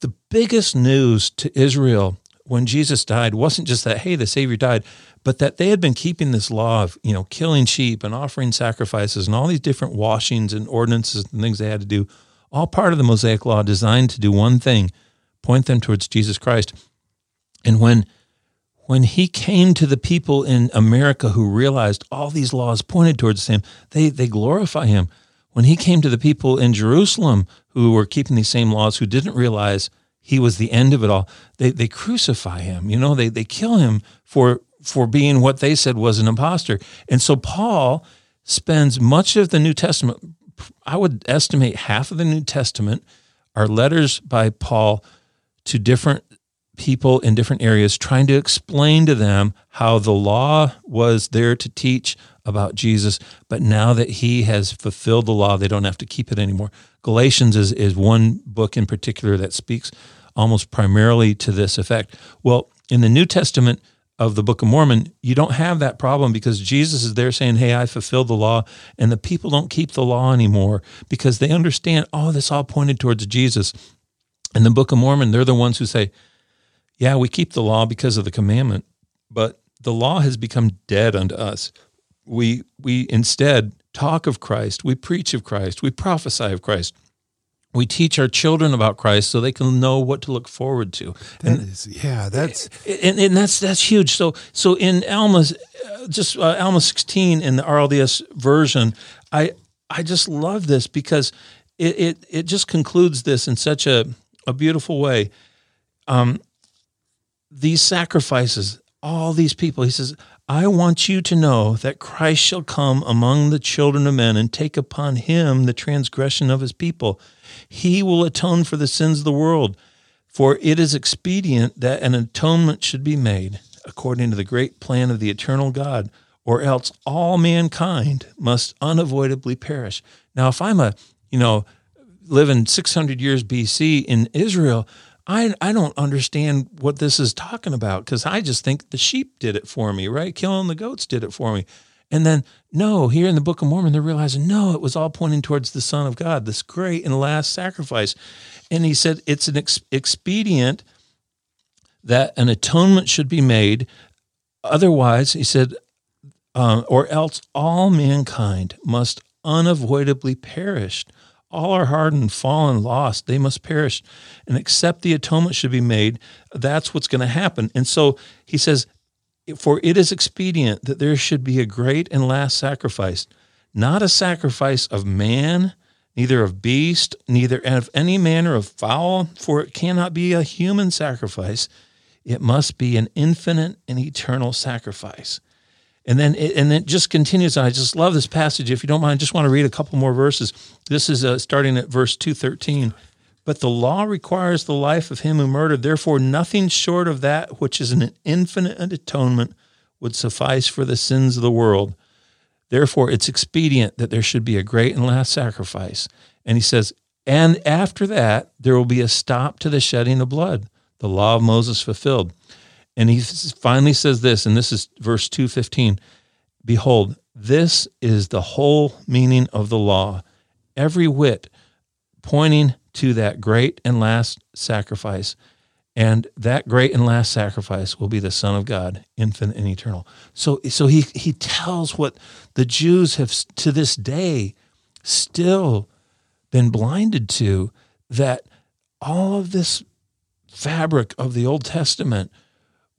the biggest news to Israel when Jesus died wasn't just that, hey, the Savior died, but that they had been keeping this law of, you know, killing sheep and offering sacrifices and all these different washings and ordinances and things they had to do, all part of the Mosaic law designed to do one thing, point them towards Jesus Christ. And when when he came to the people in America who realized all these laws pointed towards him, they they glorify him. When he came to the people in Jerusalem who were keeping these same laws, who didn't realize he was the end of it all, they they crucify him. You know, they they kill him for for being what they said was an impostor. And so Paul spends much of the New Testament, I would estimate half of the New Testament are letters by Paul to different people in different areas trying to explain to them how the law was there to teach about Jesus, but now that he has fulfilled the law, they don't have to keep it anymore. Galatians is, is one book in particular that speaks almost primarily to this effect. Well, in the New Testament of the Book of Mormon, you don't have that problem because Jesus is there saying, Hey, I fulfilled the law, and the people don't keep the law anymore because they understand, oh, this all pointed towards Jesus. In the Book of Mormon, they're the ones who say, yeah, we keep the law because of the commandment, but the law has become dead unto us. We we instead talk of Christ, we preach of Christ, we prophesy of Christ. We teach our children about Christ so they can know what to look forward to. That is, yeah, that's And, and that's that's huge. So so in Alma's uh, just uh, Alma 16 in the RLDS version, I I just love this because it it, it just concludes this in such a, a beautiful way. Um, these sacrifices, all these people, he says, I want you to know that Christ shall come among the children of men and take upon him the transgression of his people. He will atone for the sins of the world. For it is expedient that an atonement should be made according to the great plan of the eternal God, or else all mankind must unavoidably perish. Now, if I'm a, you know, living 600 years BC in Israel, I, I don't understand what this is talking about because I just think the sheep did it for me, right? Killing the goats did it for me. And then, no, here in the Book of Mormon, they're realizing, no, it was all pointing towards the Son of God, this great and last sacrifice. And he said it's an ex- expedient that an atonement should be made. Otherwise, he said, um, or else all mankind must unavoidably perish. All are hardened, fallen, lost. They must perish. And except the atonement should be made, that's what's going to happen. And so he says, For it is expedient that there should be a great and last sacrifice, not a sacrifice of man, neither of beast, neither of any manner of fowl, for it cannot be a human sacrifice. It must be an infinite and eternal sacrifice. And then it, and it just continues. I just love this passage. If you don't mind, I just want to read a couple more verses. This is uh, starting at verse 213. But the law requires the life of him who murdered. Therefore, nothing short of that which is an infinite atonement would suffice for the sins of the world. Therefore, it's expedient that there should be a great and last sacrifice. And he says, and after that, there will be a stop to the shedding of blood, the law of Moses fulfilled. And he finally says this, and this is verse 215 Behold, this is the whole meaning of the law, every whit pointing to that great and last sacrifice. And that great and last sacrifice will be the Son of God, infinite and eternal. So, so he, he tells what the Jews have to this day still been blinded to that all of this fabric of the Old Testament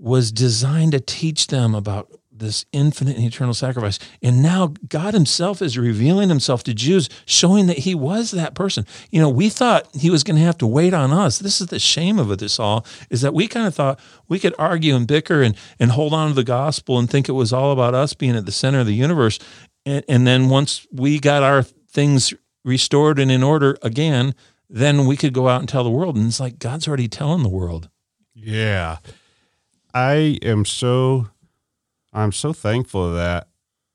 was designed to teach them about this infinite and eternal sacrifice. And now God Himself is revealing Himself to Jews, showing that He was that person. You know, we thought He was going to have to wait on us. This is the shame of it, this all, is that we kind of thought we could argue and bicker and, and hold on to the gospel and think it was all about us being at the center of the universe. And, and then once we got our things restored and in order again, then we could go out and tell the world. And it's like God's already telling the world. Yeah. I am so I'm so thankful that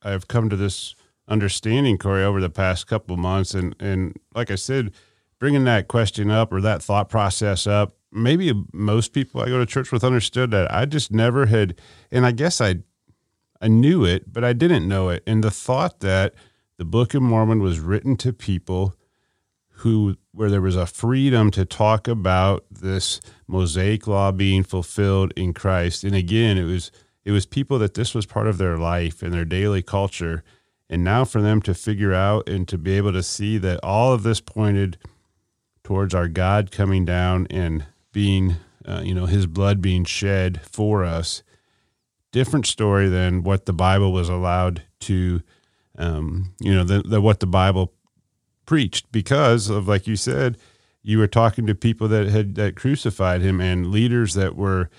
I've come to this understanding, Corey, over the past couple of months. And, and like I said, bringing that question up or that thought process up, maybe most people I go to church with understood that. I just never had, and I guess I, I knew it, but I didn't know it. And the thought that the Book of Mormon was written to people who, where there was a freedom to talk about this Mosaic law being fulfilled in Christ. And again, it was, it was people that this was part of their life and their daily culture. And now for them to figure out and to be able to see that all of this pointed towards our God coming down and being, uh, you know, his blood being shed for us. Different story than what the Bible was allowed to, um, you know, the what the Bible preached because of, like you said, you were talking to people that had that crucified him and leaders that were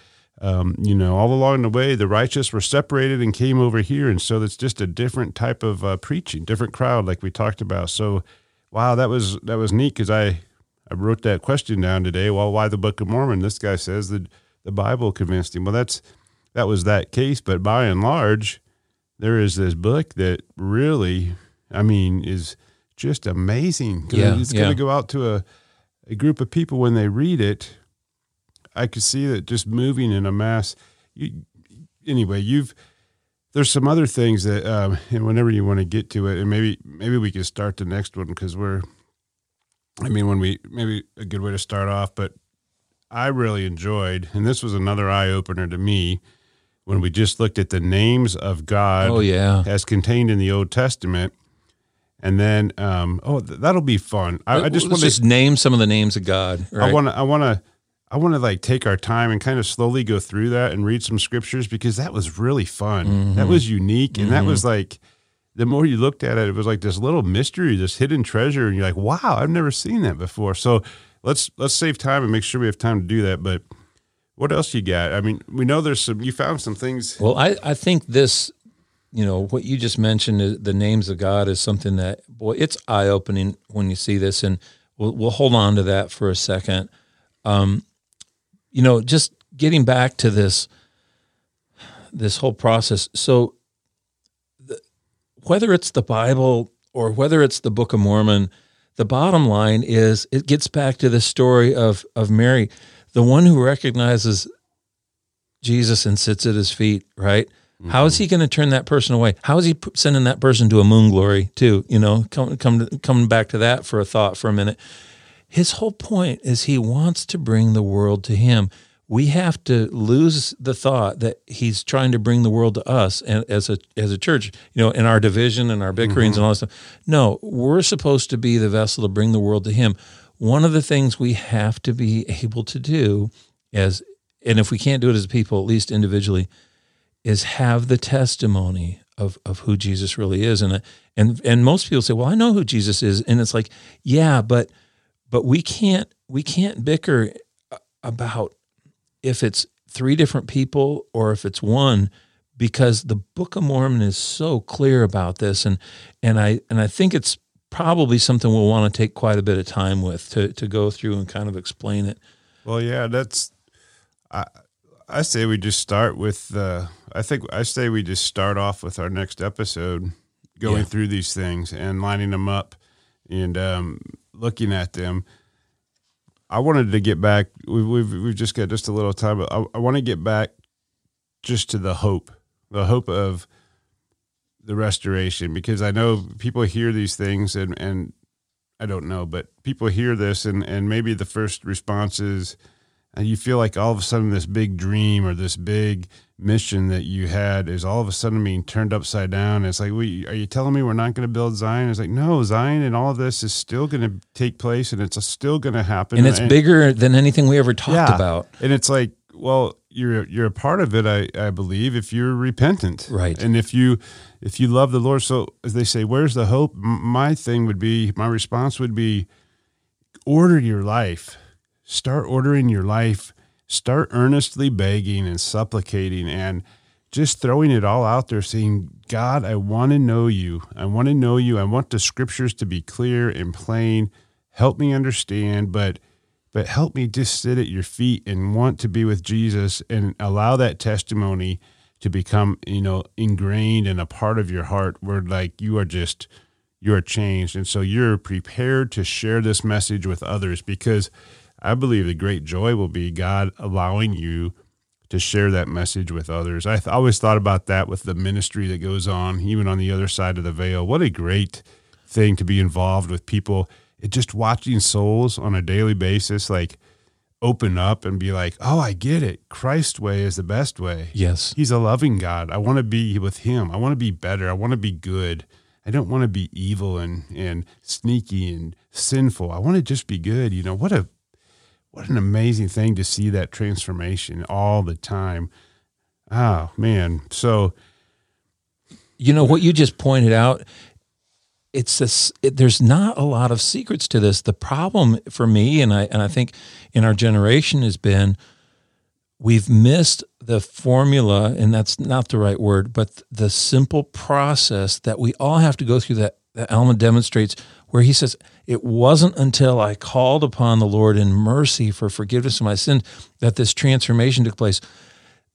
um, you know, all along the way, the righteous were separated and came over here. And so it's just a different type of uh, preaching, different crowd, like we talked about. So, wow, that was that was neat because I I wrote that question down today. Well, why the Book of Mormon? This guy says that the Bible convinced him. Well, that's that was that case, but by and large, there is this book that really, I mean, is just amazing. Yeah, it's yeah. going to go out to a a group of people when they read it I could see that just moving in a mass. You, anyway, you've there's some other things that, um, and whenever you want to get to it, and maybe maybe we can start the next one because we're, I mean, when we maybe a good way to start off, but I really enjoyed, and this was another eye opener to me when we just looked at the names of God. Oh, yeah. as contained in the Old Testament. And then, um, oh, th- that'll be fun. I, I just want to just name some of the names of God. Right? I want to I want to I want to like take our time and kind of slowly go through that and read some scriptures because that was really fun. Mm-hmm. That was unique and that was like the more you looked at it it was like this little mystery, this hidden treasure and you're like, "Wow, I've never seen that before." So, let's let's save time and make sure we have time to do that, but what else you got? I mean, we know there's some you found some things Well, I, I think this, you know, what you just mentioned the names of God is something that, boy, it's eye opening when you see this. And we'll, we'll hold on to that for a second. Um, you know, just getting back to this, this whole process. So, the, whether it's the Bible or whether it's the Book of Mormon, the bottom line is it gets back to the story of of Mary, the one who recognizes Jesus and sits at his feet, right? How is he going to turn that person away? How is he sending that person to a moon glory too? You know, come come to, coming back to that for a thought for a minute. His whole point is he wants to bring the world to him. We have to lose the thought that he's trying to bring the world to us and as a as a church, you know, in our division and our bickerings and all that stuff. No, we're supposed to be the vessel to bring the world to him. One of the things we have to be able to do as and if we can't do it as people, at least individually, is have the testimony of of who Jesus really is. And and and most people say, "Well, I know who Jesus is," and it's like, yeah, but but we can't we can't bicker about if it's three different people or if it's one because the book of mormon is so clear about this and and i and i think it's probably something we'll want to take quite a bit of time with to to go through and kind of explain it Well, yeah, that's. I I say we just start with. Uh, I think I say we just start off with our next episode, going Yeah. through these things and lining them up, and um, looking at them. I wanted to get back. We've we've, we've just got just a little time, but I, I want to get back just to the hope, the hope of the restoration, because I know people hear these things and and I don't know, but people hear this and and maybe the first response is, and you feel like all of a sudden this big dream or this big mission that you had is all of a sudden being turned upside down. It's like, we are you telling me we're not going to build Zion? It's like, no, Zion and all of this is still going to take place and it's still going to happen. and it's bigger than anything we ever talked Yeah. about And it's like, well, you're you're a part of it. I I believe if you're repentant, Right. and if you if you love the Lord. So as they say, where's the hope? My thing would be my response would be order your life. Start ordering your life. Start earnestly begging and supplicating and just throwing it all out there saying, God, I want to know you. I want to know you. I want the scriptures to be clear and plain. Help me understand, but but help me just sit at your feet and want to be with Jesus and allow that testimony to become, you know, ingrained and a part of your heart where like you are just you are changed. And so you're prepared to share this message with others because I believe the great joy will be God allowing you to share that message with others. I th- always thought about that with the ministry that goes on, even on the other side of the veil. What a great thing to be involved with people. It just watching souls on a daily basis, like open up and be like, oh, I get it. Christ's way is the best way. Yes. He's a loving God. I want to be with him. I want to be better. I want to be good. I don't want to be evil and, and sneaky and sinful. I want to just be good. You know, what a what an amazing thing to see that transformation all the time. Oh man. So you know what you just pointed out it's this it, there's not a lot of secrets to this the problem for me and i and i think in our generation has been we've missed the formula and that's not the right word but the simple process that we all have to go through that, that alma demonstrates where he says it wasn't until i called upon the lord in mercy for forgiveness of my sins that this transformation took place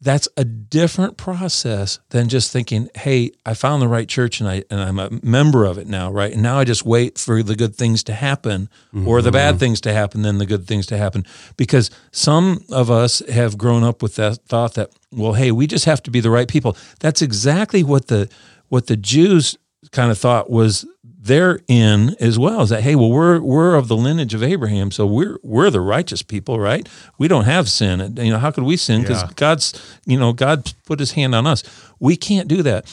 that's a different process than just thinking, "Hey, I found the right church and I and I'm a member of it now, right? And now I just wait for the good things to happen or the bad mm-hmm. things to happen, then the good things to happen." Because some of us have grown up with that thought that, "Well, hey, we just have to be the right people." That's exactly what the what the Jews kind of thought was they're in as well. Is that hey well we're we're of the lineage of Abraham so we're we're the righteous people right? We don't have sin. You know how could we sin? Because Yeah. God's you know God put his hand on us. We can't do that.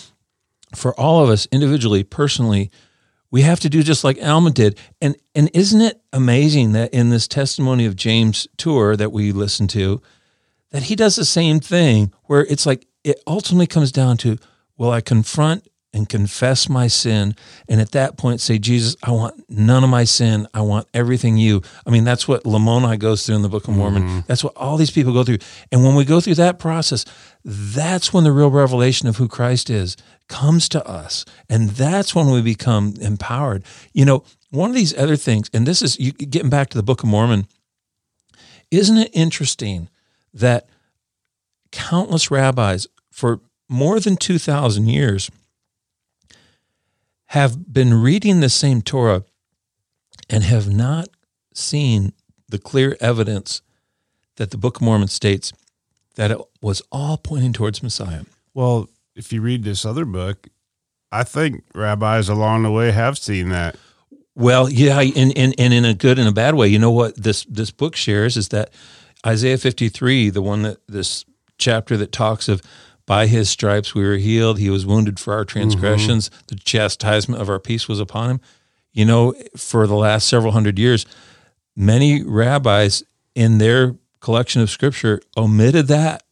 For all of us individually personally we have to do just like Alma did. And and isn't it amazing that in this testimony of James tour that we listened to that he does the same thing where it's like it ultimately comes down to will I confront and confess my sin and at that point say Jesus I want none of my sin. I want everything you. I mean that's what Lamoni goes through in the Book of Mormon. Mm-hmm. That's what all these people go through. And when we go through that process that's when the real revelation of who Christ is comes to us. And that's when we become empowered. You know one of these other things and this is you getting back to the Book of Mormon isn't it interesting that countless rabbis for more than 2,000 years have been reading the same Torah and have not seen the clear evidence that the Book of Mormon states that it was all pointing towards Messiah. well, if you read this other book, I think rabbis along the way have seen that. Well, yeah, and, and, and in a good and a bad way. You know what this this book shares is that Isaiah 53, the one that this chapter that talks of by his stripes we were healed, he was wounded for our transgressions, the chastisement of our peace was upon him. You know, for the last several hundred years, many rabbis in their collection of scripture omitted that.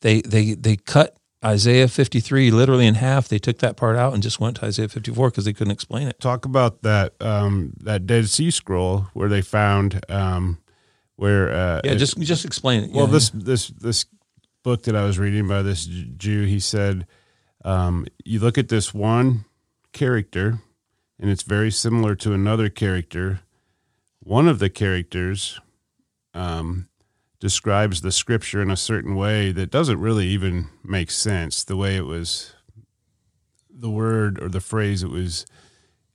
They they they cut Isaiah 53 literally in half. They took that part out and just went to Isaiah 54 because they couldn't explain it. Talk about that um, that Dead Sea Scroll where they found um, where uh, Yeah, just just explain it. Well, Yeah, this this this book that I was reading by this Jew, he said, um, you look at this one character, and it's very similar to another character. One of the characters um, describes the scripture in a certain way that doesn't really even make sense. The way it was, the word or the phrase it was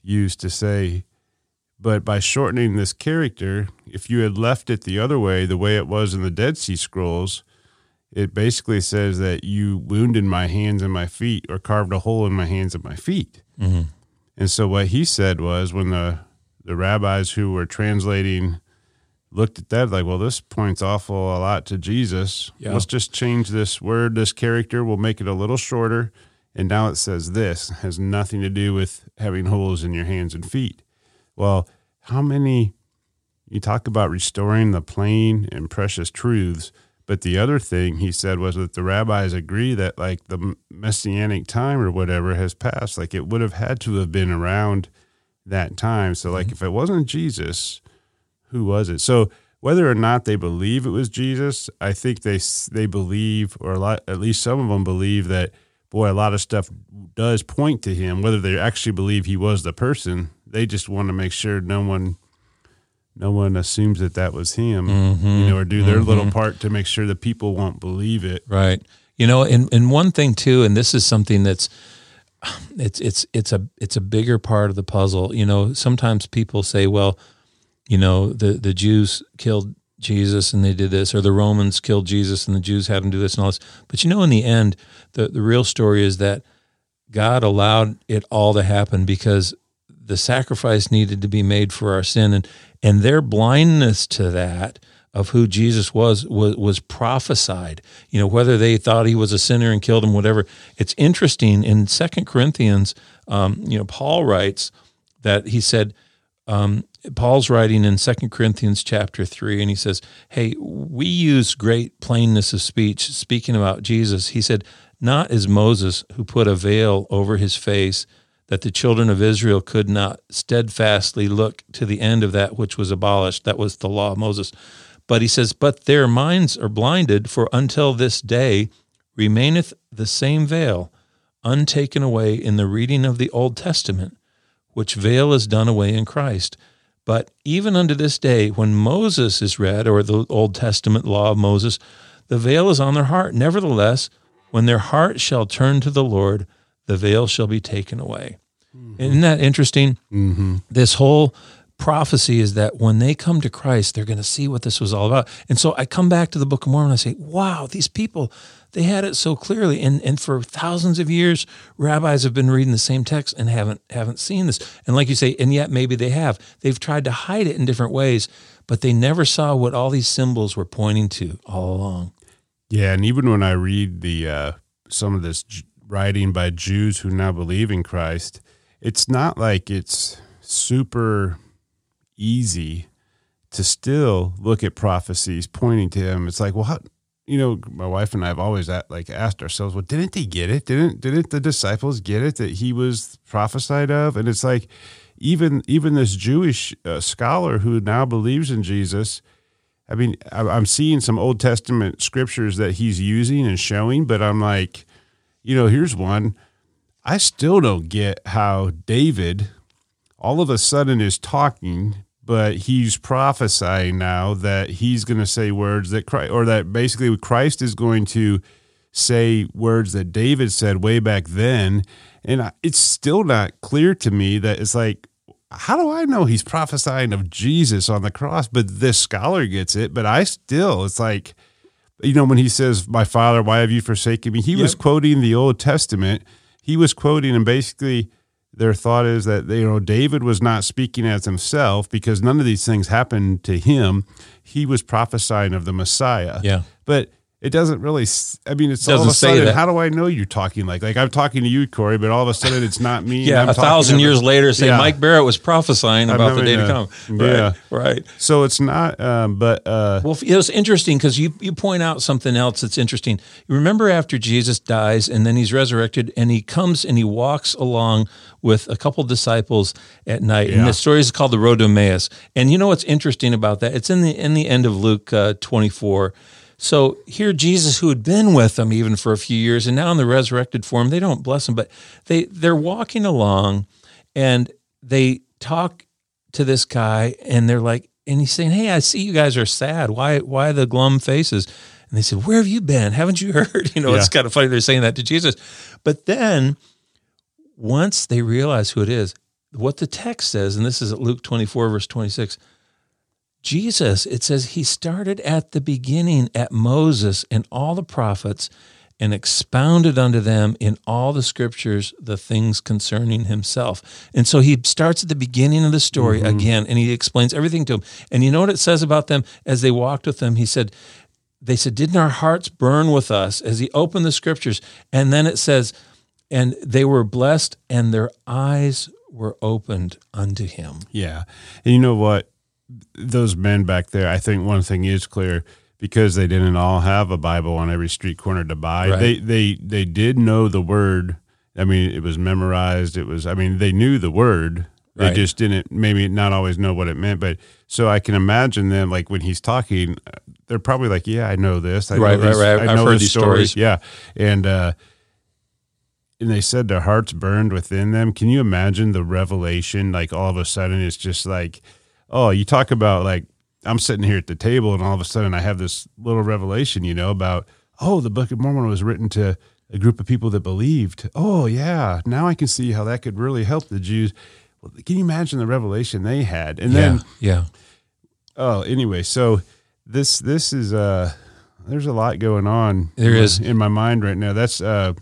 used to say. But by shortening this character, if you had left it the other way, the way it was in the Dead Sea Scrolls, it basically says that you wounded my hands and my feet or carved a hole in my hands and my feet. Mhm. And so what he said was when the, the rabbis who were translating looked at that like, well, this points awful a lot to Jesus. Yeah. Let's just change this word, this character. We'll make it a little shorter. And now it says this has nothing to do with having holes in your hands and feet. Well, how many you talk about restoring the plain and precious truths, But the other thing he said was that the rabbis agree that like the messianic time or whatever has passed. Like it would have had to have been around that time. So like mm-hmm. if it wasn't Jesus, who was it? So whether or not they believe it was Jesus, I think they they believe, or a lot, at least some of them believe that boy, a lot of stuff does point to him. Whether they actually believe he was the person, they just want to make sure no one no one assumes that that was him, Mm-hmm. you know, or do their little part to make sure the people won't believe it. Right. You know, and, and one thing too, and this is something that's it's it's it's a it's a bigger part of the puzzle. You know, sometimes people say, well, you know, the the Jews killed Jesus and they did this, or the Romans killed Jesus and the Jews had them do this and all this. But you know, in the end, the, the real story is that God allowed it all to happen because the sacrifice needed to be made for our sin and and their blindness to that of who Jesus was was was prophesied. You know, whether they thought he was a sinner and killed him, whatever. It's interesting in Second Corinthians. Um, you know, Paul writes that he said. Um, Paul's writing in Second Corinthians chapter three, and he says, "Hey, we use great plainness of speech, speaking about Jesus." He said, "Not as Moses, who put a veil over his face." That the children of Israel could not steadfastly look to the end of that which was abolished. That was the law of Moses. But he says, But their minds are blinded, for until this day remaineth the same veil, untaken away in the reading of the Old Testament, which veil is done away in Christ. But even unto this day, when Moses is read, or the Old Testament law of Moses, the veil is on their heart. Nevertheless, when their heart shall turn to the Lord, the veil shall be taken away. Isn't that interesting? Mm-hmm. This whole prophecy is that when they come to Christ, they're going to see what this was all about. And so I come back to the Book of Mormon and I say, wow, these people, they had it so clearly. And, and for thousands of years, rabbis have been reading the same text and haven't, haven't seen this. And like you say, and yet maybe they have. They've tried to hide it in different ways, but they never saw what all these symbols were pointing to all along. Yeah, and even when I read the uh, some of this writing by Jews who now believe in Christ, it's not like it's super easy to still look at prophecies pointing to him. It's like, well, how, you know, my wife and I have always at, like asked ourselves, well, didn't they get it? Didn't didn't the disciples get it that he was prophesied of? And it's like, even even this Jewish uh, scholar who now believes in Jesus. I mean, I'm seeing some Old Testament scriptures that he's using and showing, but I'm like, you know, here's one. I still don't get how David all of a sudden is talking, but he's prophesying now that he's going to say words that Christ, or that basically Christ is going to say words that David said way back then. And it's still not clear to me that it's like, how do I know he's prophesying of Jesus on the cross? But this scholar gets it. But I still, it's like, you know, when he says, My father, why have you forsaken me? He was quoting the Old Testament. He was quoting, and basically, their thought is that, you know, David was not speaking as himself because none of these things happened to him. He was prophesying of the Messiah. Yeah. But it doesn't really, i mean, it's all of Doesn't a say sudden, that. how do I know you're talking like, like I'm talking to you, Corey, but all of a sudden it's not me. Yeah, a thousand years later, say Yeah. Mike Barrett was prophesying about the day to come. Right, yeah. right. So it's not, um, but, uh, Well, it was interesting because you you point out something else that's interesting. You remember after Jesus dies and then he's resurrected and he comes and he walks along with a couple disciples at night, Yeah. and the story is called the Road to Emmaus. And you know what's interesting about that? It's in the in the end of Luke uh, twenty four. So here, Jesus, who had been with them even for a few years, and now in the resurrected form, they don't bless him, but they they're walking along, and they talk to this guy, and they're like, and he's saying, "Hey, I see you guys are sad. Why why the glum faces?" And they said, "Where have you been? Haven't you heard?" You know, it's kind of funny they're saying that to Jesus, but then once they realize who it is, what the text says, and this is at Luke twenty four verse twenty six. Jesus, it says he started at the beginning at Moses and all the prophets and expounded unto them in all the scriptures the things concerning himself. And so he starts at the beginning of the story mm-hmm. again and he explains everything to them. And you know what it says about them as they walked with him? He said, they said, Didn't our hearts burn with us as he opened the scriptures? And then it says, And they were blessed and their eyes were opened unto him. Yeah. And you know what? Those men back there, I think one thing is clear because they didn't all have a Bible on every street corner to buy. Right. They they they did know the word. I mean, it was memorized. It was. I mean, they knew the word. They Right. just didn't maybe not always know what it meant. But so I can imagine them like when he's talking, they're probably like, "Yeah, I know this. I know Right, right, this, right. I I've know heard these story." stories. Yeah, and uh, and they said their hearts burned within them. Can you imagine the revelation? Like all of a sudden, it's just like, oh, you talk about like I'm sitting here at the table, and all of a sudden I have this little revelation, you know, about oh, the Book of Mormon was written to a group of people that believed. Oh yeah, now I can see how that could really help the Jews. Well, can you imagine the revelation they had? And then yeah, yeah. oh, anyway, so this this is uh there's a lot going on. There is. in my mind right now. That's uh,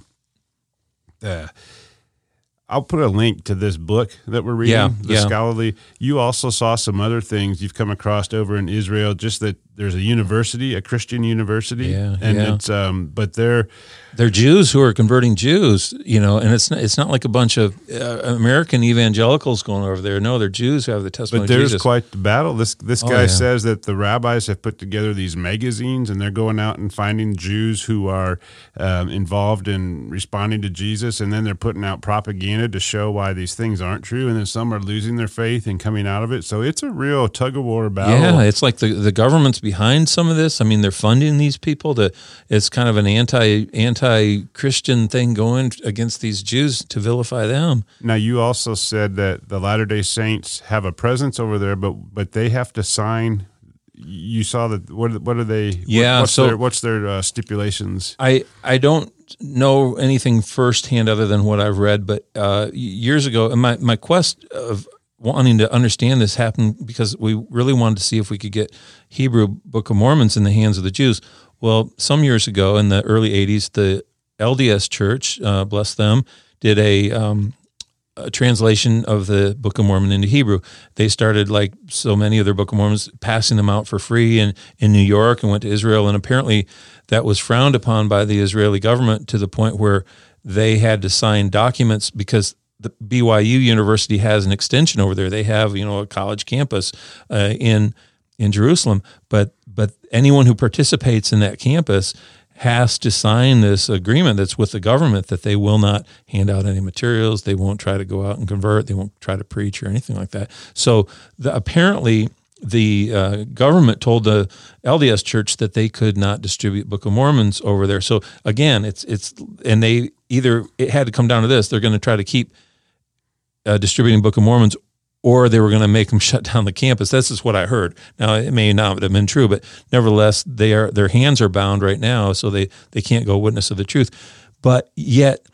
uh I'll put a link to this book that we're reading, Yeah, the yeah. scholarly. You also saw some other things you've come across over in Israel. Just that there's a university, a Christian university, Yeah, and yeah. it's um, but they're they're Jews who are converting Jews, you know, and it's not, it's not like a bunch of uh, American evangelicals going over there. No, they're Jews who have the testimony But there's quite the battle. This this Oh, guy yeah. says that the rabbis have put together these magazines, and they're going out and finding Jews who are um, involved in responding to Jesus, and then they're putting out propaganda to show why these things aren't true, and then some are losing their faith and coming out of it. So it's a real tug of war battle. yeah, it's like the, the government's behind some of this. I mean, they're funding these people. To it's kind of an anti anti Christian thing going against these Jews to vilify them. Now you also said that the Latter Day Saints have a presence over there, but but they have to sign. You saw that. What what are they? Yeah, What's so- their, what's their uh, stipulations? I I don't know anything firsthand other than what I've read, but uh, years ago, and my my quest of wanting to understand this happened because we really wanted to see if we could get Hebrew Book of Mormons in the hands of the Jews. Well, some years ago in the early '80s, the LDS Church, uh, bless them, did a um, a translation of the Book of Mormon into Hebrew. They started, like so many other Book of Mormons, passing them out for free in, in New York and went to Israel. And apparently that was frowned upon by the Israeli government to the point where they had to sign documents because the BYU University has an extension over there. They have, you know, a college campus uh, in in Jerusalem, but but anyone who participates in that campus has to sign this agreement that's with the government that they will not hand out any materials. They won't try to go out and convert. They won't try to preach or anything like that. So the, apparently, the uh, government told the LDS Church that they could not distribute Book of Mormons over there. So again, it's it's and they either it had to come down to this: they're going to try to keep uh, distributing Book of Mormons, or they were going to make them shut down the campus. This is what I heard. Now it may not have been true, but nevertheless, they are their hands are bound right now, so they they can't go witness of the truth. But yet,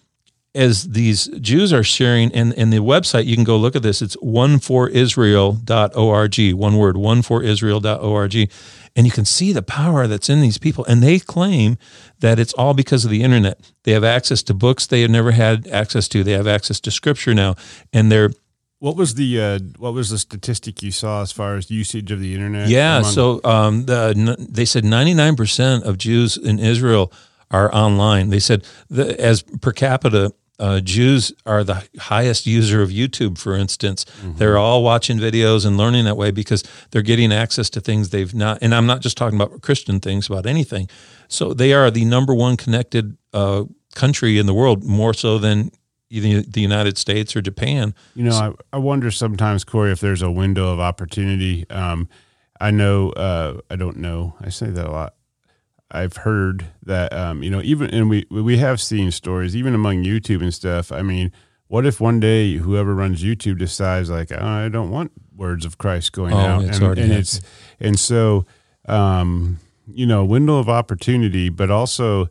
as these Jews are sharing, and and the website you can go look at this. It's oneforisrael.org. One word, oneforisrael.org. And you can see the power that's in these people. And they claim that it's all because of the internet. They have access to books they have never had access to. They have access to scripture now. And they're What was the uh, what was the statistic you saw as far as usage of the internet? Yeah, among- so um, the, n- they said 99% of Jews in Israel are online. They said the, as per capita, uh, Jews are the highest user of YouTube, for instance. They're all watching videos and learning that way because they're getting access to things they've not. And I'm not just talking about Christian things, about anything. So they are the number one connected uh, country in the world, more so than either the United States or Japan. You know, I, I wonder sometimes, Corey, if there's a window of opportunity. Um, I know, uh, I don't know. I say that a lot. I've heard that, um, you know, even, and we, we have seen stories, even among YouTube and stuff. I mean, what if one day whoever runs YouTube decides like, oh, I don't want words of Christ going Oh, out. it's and, and it's, and so, um, you know, window of opportunity, but also,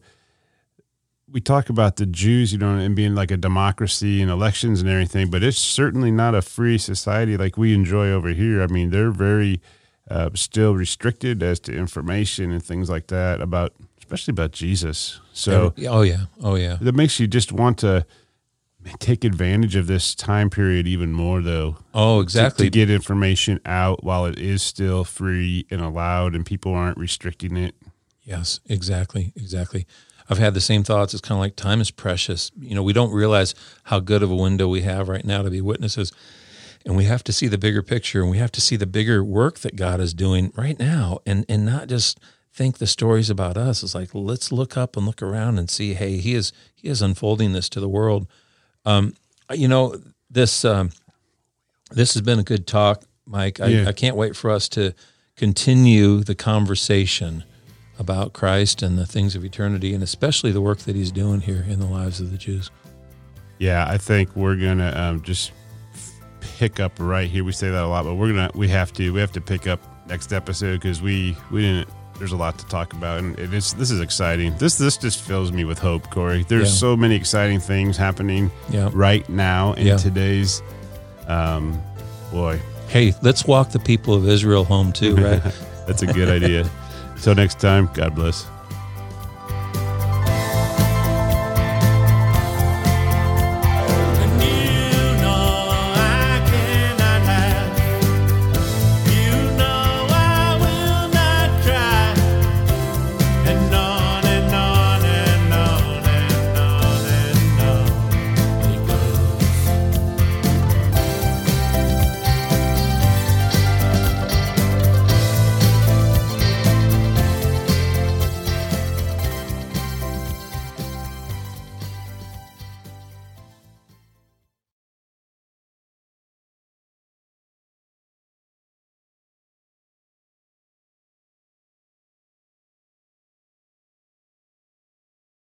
we talk about the Jews, you know, and being like a democracy and elections and everything, but it's certainly not a free society like we enjoy over here. I mean, they're very uh, still restricted as to information and things like that about, especially about Jesus. So oh, yeah. Oh, yeah. that makes you just want to take advantage of this time period even more, though. Oh, to- exactly. To, get information out while it is still free and allowed, and people aren't restricting it. Yes, exactly, exactly. I've had the same thoughts. It's kind of like time is precious. You know, we don't realize how good of a window we have right now to be witnesses. And we have to see the bigger picture and we have to see the bigger work that God is doing right now and, and not just think the stories about us. It's like let's look up and look around and see hey he is he is unfolding this to the world. Um, you know this um, this has been a good talk mike. I, Yeah. I can't wait for us to continue the conversation about christ and the things of eternity and especially the work that he's doing here in the lives of the jews. Yeah, I think we're gonna um, just pick up right here. We say that a lot, but we're gonna we have to we have to pick up next episode because we we didn't. There's a lot to talk about, and it is this is exciting. This this just fills me with hope, Corey. There's Yeah. so many exciting things happening yeah right now in Yeah. today's. Um, boy, hey let's walk the people of israel home too right that's a good idea. Until next time, God bless.